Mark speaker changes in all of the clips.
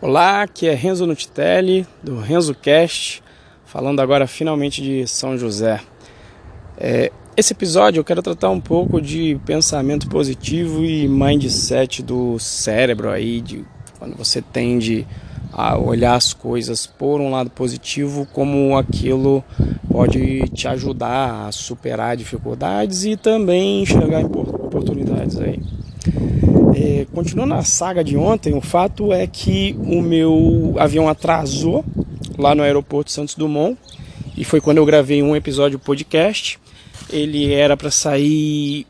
Speaker 1: Olá, aqui é Renzo Nutitelli, do Renzo Cast, falando agora finalmente de São José. É, esse episódio eu quero tratar um pouco de pensamento positivo e mindset do cérebro aí, de quando você tende a olhar as coisas por um lado positivo, como aquilo pode te ajudar a superar dificuldades e também enxergar oportunidades aí. É, continuando a saga de ontem, o fato é que o meu avião atrasou lá no aeroporto Santos Dumont e foi quando eu gravei um episódio podcast. Ele era para sair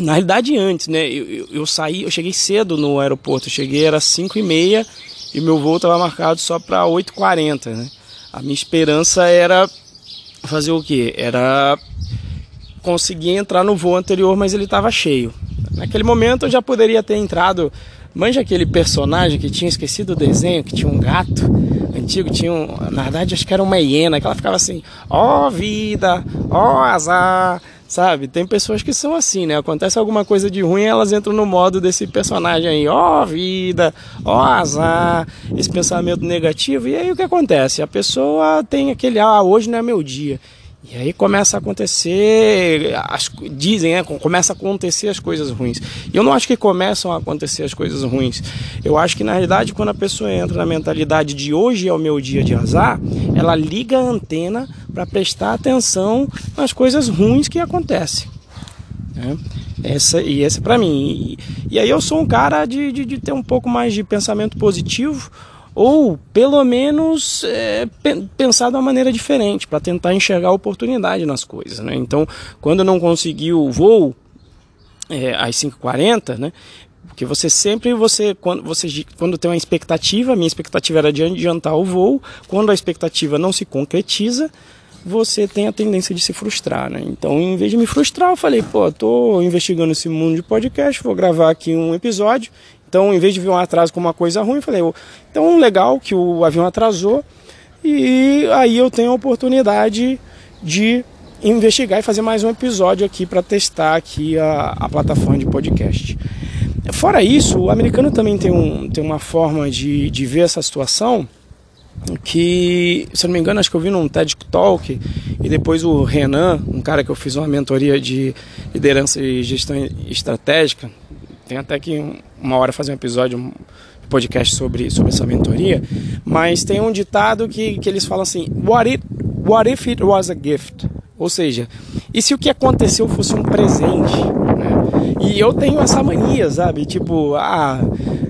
Speaker 1: na realidade antes, né? Eu, eu, eu, saí, eu cheguei cedo no aeroporto, eu cheguei era 5 e meia e meu voo estava marcado só para 8h40, né? A minha esperança era fazer o quê? Era conseguir entrar no voo anterior, mas ele estava cheio. Naquele momento eu já poderia ter entrado. Manja aquele personagem que tinha esquecido o desenho, que tinha um gato antigo, tinha um, na verdade acho que era uma hiena, que ela ficava assim, ó oh, vida, ó oh, azar, sabe? Tem pessoas que são assim, né? Acontece alguma coisa de ruim, elas entram no modo desse personagem aí, ó oh, vida, ó azar, esse pensamento negativo, e aí o que acontece? A pessoa tem aquele, ah, hoje não é meu dia. E aí começa a acontecer, as, dizem, né, começa a acontecer as coisas ruins. E eu não acho que começam a acontecer as coisas ruins. Eu acho que na realidade quando a pessoa entra na mentalidade de hoje é o meu dia de azar, ela liga a antena para prestar atenção nas coisas ruins que acontecem. Né? Essa, e esse para mim. E, e, aí eu sou um cara de, de, de ter um pouco mais de pensamento positivo ou pelo menos é, pensar de uma maneira diferente para tentar enxergar oportunidade nas coisas. Né? Então, quando não consegui o voo é, às 5h40, né? porque você sempre você quando você quando tem uma expectativa, minha expectativa era de adiantar o voo, quando a expectativa não se concretiza, você tem a tendência de se frustrar, né? Então, em vez de me frustrar, eu falei, pô, tô investigando esse mundo de podcast, vou gravar aqui um episódio então, em vez de ver um atraso como uma coisa ruim, falei, então legal que o avião atrasou e aí eu tenho a oportunidade de investigar e fazer mais um episódio aqui para testar aqui a, a plataforma de podcast. Fora isso, o americano também tem, um, tem uma forma de, de ver essa situação que, se eu não me engano, acho que eu vi num TED Talk e depois o Renan, um cara que eu fiz uma mentoria de liderança e gestão estratégica, tem até que uma hora fazer um episódio, um podcast sobre, sobre essa mentoria. Mas tem um ditado que, que eles falam assim: what if, what if it was a gift? Ou seja, e se o que aconteceu fosse um presente? Né? E eu tenho essa mania, sabe? Tipo, ah,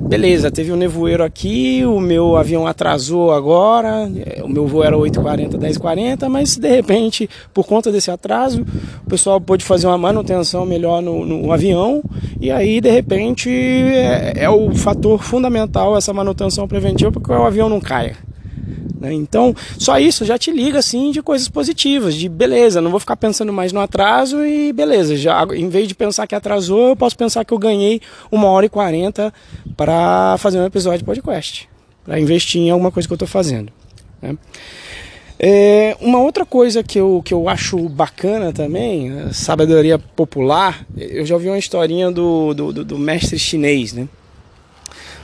Speaker 1: beleza, teve um nevoeiro aqui, o meu avião atrasou agora, o meu voo era 8h40, 10h40, mas de repente, por conta desse atraso, o pessoal pôde fazer uma manutenção melhor no, no avião, e aí de repente é, é o fator fundamental essa manutenção preventiva para que o avião não caia. Né? Então, só isso já te liga assim de coisas positivas, de beleza, não vou ficar pensando mais no atraso e beleza, já em vez de pensar que atrasou, eu posso pensar que eu ganhei uma hora e quarenta para fazer um episódio de podcast, para investir em alguma coisa que eu estou fazendo. Né? É, uma outra coisa que eu, que eu acho bacana também, sabedoria popular, eu já ouvi uma historinha do, do, do, do mestre chinês, né?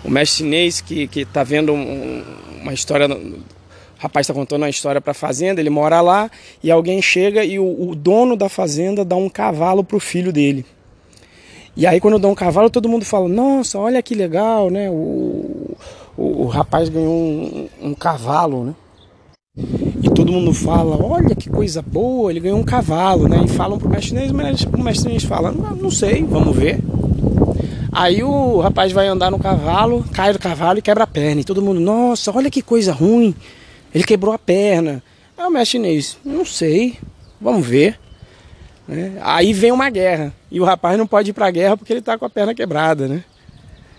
Speaker 1: O mestre chinês que está vendo um, uma história o rapaz está contando uma história para a fazenda, ele mora lá e alguém chega e o, o dono da fazenda dá um cavalo para o filho dele. E aí quando dá um cavalo, todo mundo fala, nossa, olha que legal, né? O, o, o rapaz ganhou um, um, cavalo, né? E todo mundo fala, olha que coisa boa, ele ganhou um cavalo, né? E falam pro mestre chinês, mas o mestre chinês fala, não, não sei, vamos ver. Aí o rapaz vai andar no cavalo, cai do cavalo e quebra a perna. E todo mundo, nossa, olha que coisa ruim. Ele quebrou a perna. Aí o mestre chinês, não sei, vamos ver. Né? Aí vem uma guerra. E o rapaz não pode ir para a guerra porque ele está com a perna quebrada, né?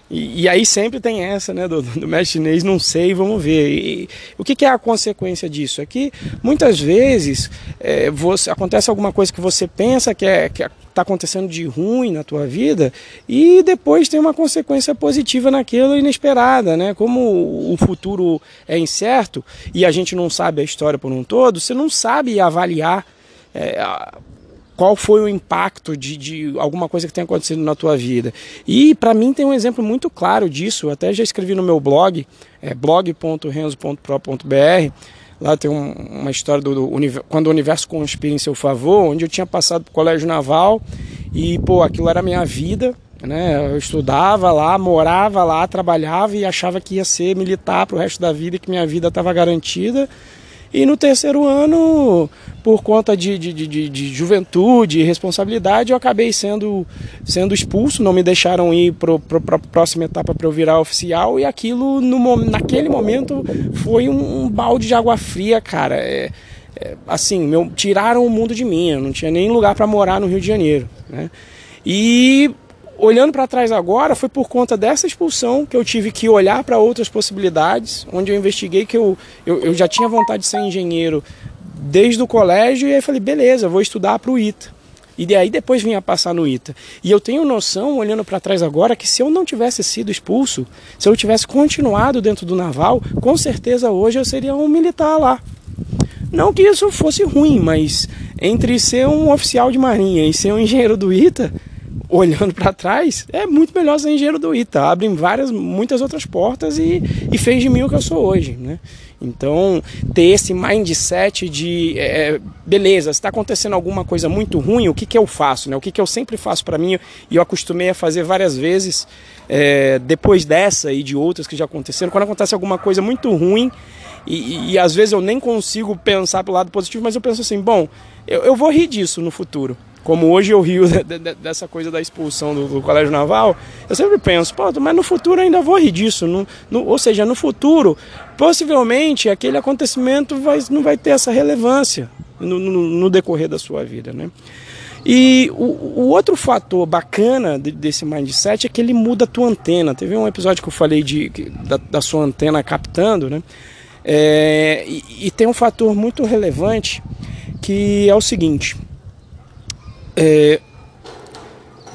Speaker 1: E, e, aí sempre tem essa, né, do, do mestre chinês, não sei, vamos ver. E, o que, que, é a consequência disso? É que muitas vezes é, você, acontece alguma coisa que você pensa que é, que é está acontecendo de ruim na tua vida e depois tem uma consequência positiva naquilo inesperada, né? Como o futuro é incerto e a gente não sabe a história por um todo, você não sabe avaliar é, qual foi o impacto de, de alguma coisa que tenha acontecido na tua vida. E para mim tem um exemplo muito claro disso, até já escrevi no meu blog, é blog.renzo.pro.br, lá tem um, uma história do, do, quando o universo conspira em seu favor, onde eu tinha passado pro colégio naval e pô, aquilo era a minha vida, né? Eu estudava lá, morava lá, trabalhava e achava que ia ser militar pro resto da vida, que minha vida estava garantida. E no terceiro ano, por conta de, de, de, de juventude e responsabilidade, eu acabei sendo, sendo expulso, não me deixaram ir para a próxima etapa para eu virar oficial, e aquilo, no, naquele momento, foi um, um balde de água fria, cara. É, é, assim, meu, tiraram o mundo de mim, eu não tinha nem lugar para morar no Rio de Janeiro. Né? E olhando para trás agora, foi por conta dessa expulsão que eu tive que olhar para outras possibilidades, onde eu investiguei que eu, eu, eu, já tinha vontade de ser engenheiro desde o colégio, e aí falei, beleza, vou estudar para o ITA. E daí depois vinha passar no ITA. E eu tenho noção, olhando para trás agora, que se eu não tivesse sido expulso, se eu tivesse continuado dentro do naval, com certeza hoje eu seria um militar lá. Não que isso fosse ruim, mas entre ser um oficial de marinha e ser um engenheiro do ITA, olhando para trás, é muito melhor ser engenheiro do ITA. Abrem várias, muitas outras portas e, e fez de mim o que eu sou hoje, né? Então, ter esse mindset de, é, é beleza, está acontecendo alguma coisa muito ruim, o que, que eu faço? Né? O que, que eu sempre faço para mim e eu acostumei a fazer várias vezes, é, depois dessa e de outras que já aconteceram, quando acontece alguma coisa muito ruim, e, e, e, às vezes eu nem consigo pensar pelo lado positivo, mas eu penso assim, bom, eu, eu vou rir disso no futuro como hoje eu rio dessa coisa da expulsão do, do, colégio naval, eu sempre penso, pô, mas no futuro ainda vou rir disso. No, no, ou seja, no futuro, possivelmente aquele acontecimento vai, não vai ter essa relevância no, no decorrer da sua vida, né? E o, o, outro fator bacana desse mindset é que ele muda a tua antena. Teve um episódio que eu falei de, da, da sua antena captando, né? É, e, e tem um fator muito relevante que é o seguinte é,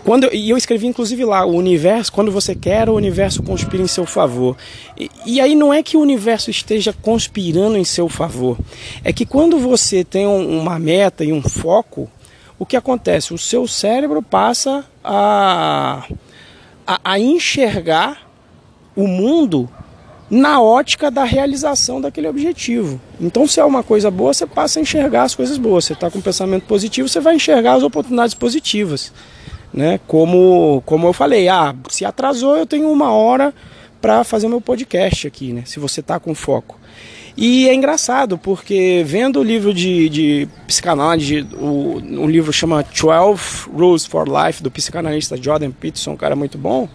Speaker 1: quando, e eu escrevi inclusive lá, o universo, quando você quer, o universo conspira em seu favor. E, e, aí não é que o universo esteja conspirando em seu favor, é que quando você tem um, uma meta e um foco, o que acontece? O seu cérebro passa a, a, a enxergar o mundo na ótica da realização daquele objetivo. Então, se é uma coisa boa, você passa a enxergar as coisas boas. Você está com um pensamento positivo, você vai enxergar as oportunidades positivas. Né? Como, como eu falei, ah, se atrasou, eu tenho uma hora para fazer o meu podcast aqui, né? se você está com foco. E é engraçado, porque vendo o livro de, de psicanálise, o, o livro chama 12 Rules for Life, do psicanalista Jordan Peterson, um cara muito bom,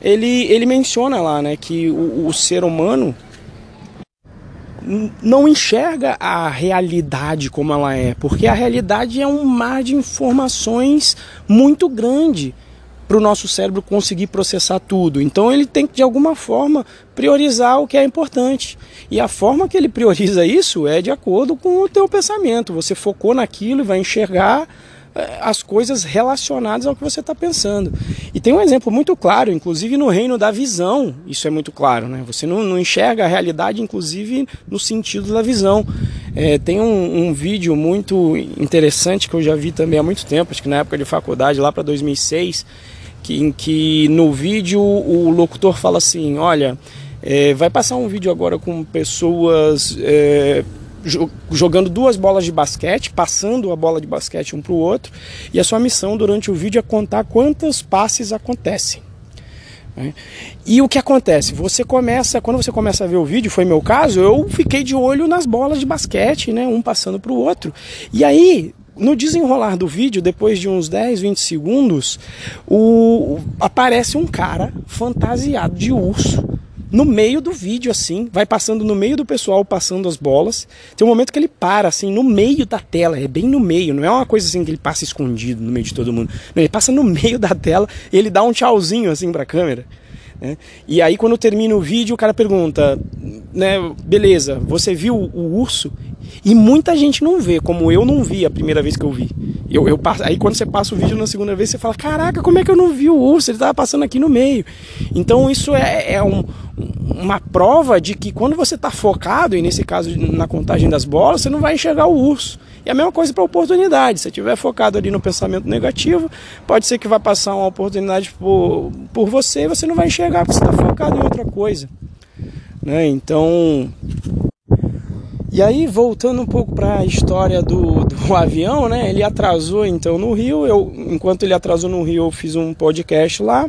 Speaker 1: ele, ele menciona lá né, que o, o ser humano não enxerga a realidade como ela é, porque a realidade é um mar de informações muito grande para o nosso cérebro conseguir processar tudo. Então ele tem que de alguma forma priorizar o que é importante. E a forma que ele prioriza isso é de acordo com o teu pensamento. Você focou naquilo e vai enxergar as coisas relacionadas ao que você está pensando. E tem um exemplo muito claro, inclusive no reino da visão, isso é muito claro, né? Você não, não enxerga a realidade, inclusive no sentido da visão. É, tem um, um, vídeo muito interessante que eu já vi também há muito tempo, acho que na época de faculdade, lá para 2006, que, em que no vídeo o locutor fala assim: olha, é, vai passar um vídeo agora com pessoas. É, jogando duas bolas de basquete, passando a bola de basquete um para o outro, e a sua missão durante o vídeo é contar quantos passes acontecem. Né? E o que acontece? Você começa, quando você começa a ver o vídeo, foi meu caso, eu fiquei de olho nas bolas de basquete, né, um passando para o outro. E aí, no desenrolar do vídeo, depois de uns 10, 20 segundos, o, aparece um cara fantasiado de urso no meio do vídeo, assim, vai passando no meio do pessoal, passando as bolas. Tem um momento que ele para, assim, no meio da tela, é bem no meio, não é uma coisa assim que ele passa escondido no meio de todo mundo. Não, ele passa no meio da tela e ele dá um tchauzinho, assim, pra câmera. Né? E aí, quando termina o vídeo, o cara pergunta, né, beleza, você viu o urso? E muita gente não vê, como eu não vi a primeira vez que eu vi. Eu, eu, aí quando você passa o vídeo na segunda vez, você fala: Caraca, como é que eu não vi o urso? Ele estava passando aqui no meio. Então isso é, é um, uma prova de que quando você está focado, e nesse caso na contagem das bolas, você não vai enxergar o urso. E a mesma coisa para oportunidade. Se estiver focado ali no pensamento negativo, pode ser que vá passar uma oportunidade por, por você e você não vai enxergar porque você está focado em outra coisa. Né? Então, e aí, voltando um pouco para a história do, do avião, né? Ele atrasou então no Rio. Eu, enquanto ele atrasou no Rio, eu fiz um podcast lá.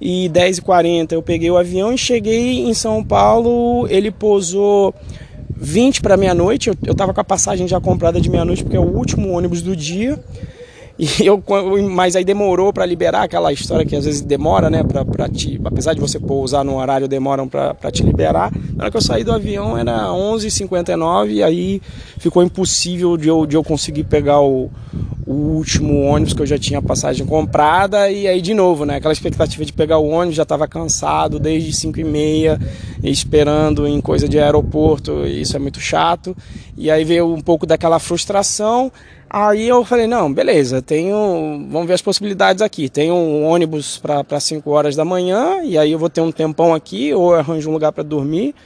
Speaker 1: E 10h40 eu peguei o avião e cheguei em São Paulo. Ele pousou 20 para meia-noite. Eu, eu tava com a passagem já comprada de meia-noite, porque é o último ônibus do dia. E eu, mas aí demorou para liberar aquela história que às vezes demora, né? Pra, pra te, apesar de você pousar no horário, demoram para te liberar. Na hora que eu saí do avião era 11h59 e aí ficou impossível de eu, de eu conseguir pegar o, o último ônibus que eu já tinha passagem comprada e aí de novo, né? Aquela expectativa de pegar o ônibus, já estava cansado desde 5 e meia, esperando em coisa de aeroporto, isso é muito chato. E aí veio um pouco daquela frustração. Aí eu falei, não, beleza, tenho. Vamos ver as possibilidades aqui. Tenho um ônibus para 5 horas da manhã, e aí eu vou ter um tempão aqui, ou arranjo um lugar para dormir,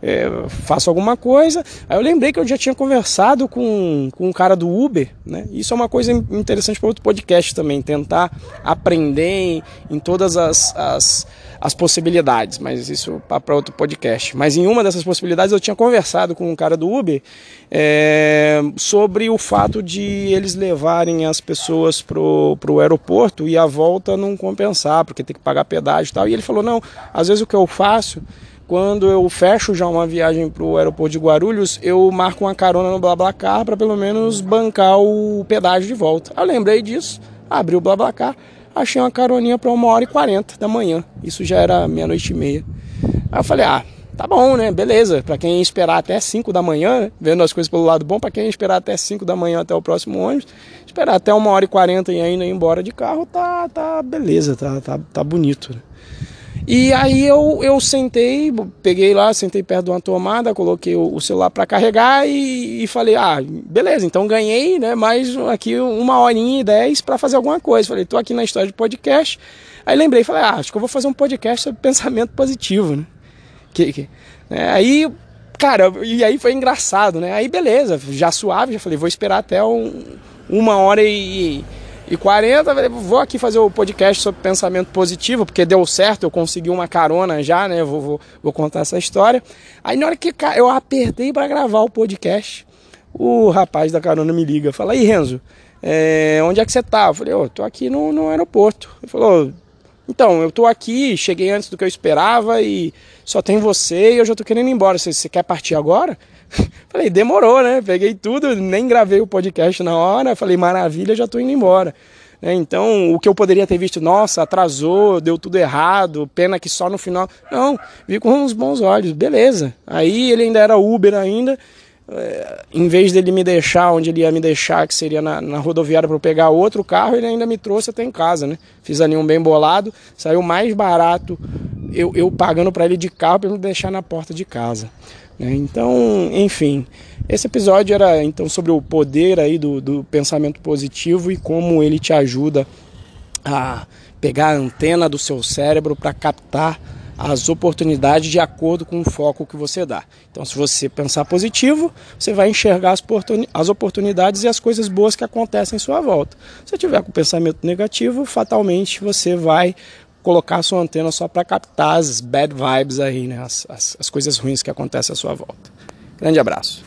Speaker 1: é, faço alguma coisa. Aí eu lembrei que eu já tinha conversado com, com um cara do Uber, né? Isso é uma coisa interessante para outro podcast também, tentar aprender em, em todas as, as as possibilidades, mas isso para outro podcast. Mas em uma dessas possibilidades eu tinha conversado com um cara do Uber é, sobre o fato de eles levarem as pessoas pro, pro aeroporto e a volta não compensar, porque tem que pagar pedágio e tal. E ele falou: não, às vezes o que eu faço quando eu fecho já uma viagem para o aeroporto de Guarulhos, eu marco uma carona no BlaBlaCar para pelo menos bancar o pedágio de volta. Eu lembrei disso, abri o BlaBlaCar, achei uma caroninha para uma hora e quarenta da manhã. Isso já era meia-noite e meia. Aí eu falei, ah, tá bom, né? Beleza. Para quem esperar até 5 da manhã, né? vendo as coisas pelo lado bom, para quem esperar até 5 da manhã até o próximo ônibus, esperar até uma hora e quarenta e ainda ir embora de carro, tá, tá beleza, tá, tá, tá bonito. Né? E aí eu, eu sentei, peguei lá, sentei perto de uma tomada, coloquei o, o celular para carregar e, e, falei, ah, beleza, então ganhei, né, mais aqui uma horinha e dez para fazer alguma coisa. Falei, tô aqui na história de podcast. Aí lembrei, falei, ah, acho que eu vou fazer um podcast sobre pensamento positivo, né? Que, que, né? Aí, cara, e aí foi engraçado, né? Aí beleza, já suave, já falei, vou esperar até um, uma hora e e 40, vou aqui fazer o podcast sobre pensamento positivo, porque deu certo, eu consegui uma carona já, né? Vou, vou, vou contar essa história. Aí na hora que eu apertei para gravar o podcast, o rapaz da carona me liga, fala, aí Renzo, é, onde é que você tá? Eu falei, eu oh, tô aqui no, no aeroporto. Ele falou, então, eu tô aqui, cheguei antes do que eu esperava e só tem você e eu já tô querendo ir embora. Você, você quer partir agora? Falei, demorou, né? Peguei tudo, nem gravei o podcast na hora. Falei, maravilha, já tô indo embora. Né? Então, o que eu poderia ter visto, nossa, atrasou, deu tudo errado, pena que só no final. Não, vi com uns bons olhos, beleza. Aí ele ainda era Uber ainda. É, em vez dele me deixar onde ele ia me deixar, que seria na, na rodoviária para eu pegar outro carro, ele ainda me trouxe até em casa, né? Fiz ali um bem bolado, saiu mais barato eu, eu pagando para ele de carro para me deixar na porta de casa. Né? Então, enfim, esse episódio era então sobre o poder aí do, do pensamento positivo e como ele te ajuda a pegar a antena do seu cérebro para captar as oportunidades de acordo com o foco que você dá. Então, se você pensar positivo, você vai enxergar as oportunidades e as coisas boas que acontecem em sua volta. Se tiver com pensamento negativo, fatalmente você vai colocar a sua antena só para captar as bad vibes aí, né? As, as, as coisas ruins que acontecem à sua volta. Grande abraço.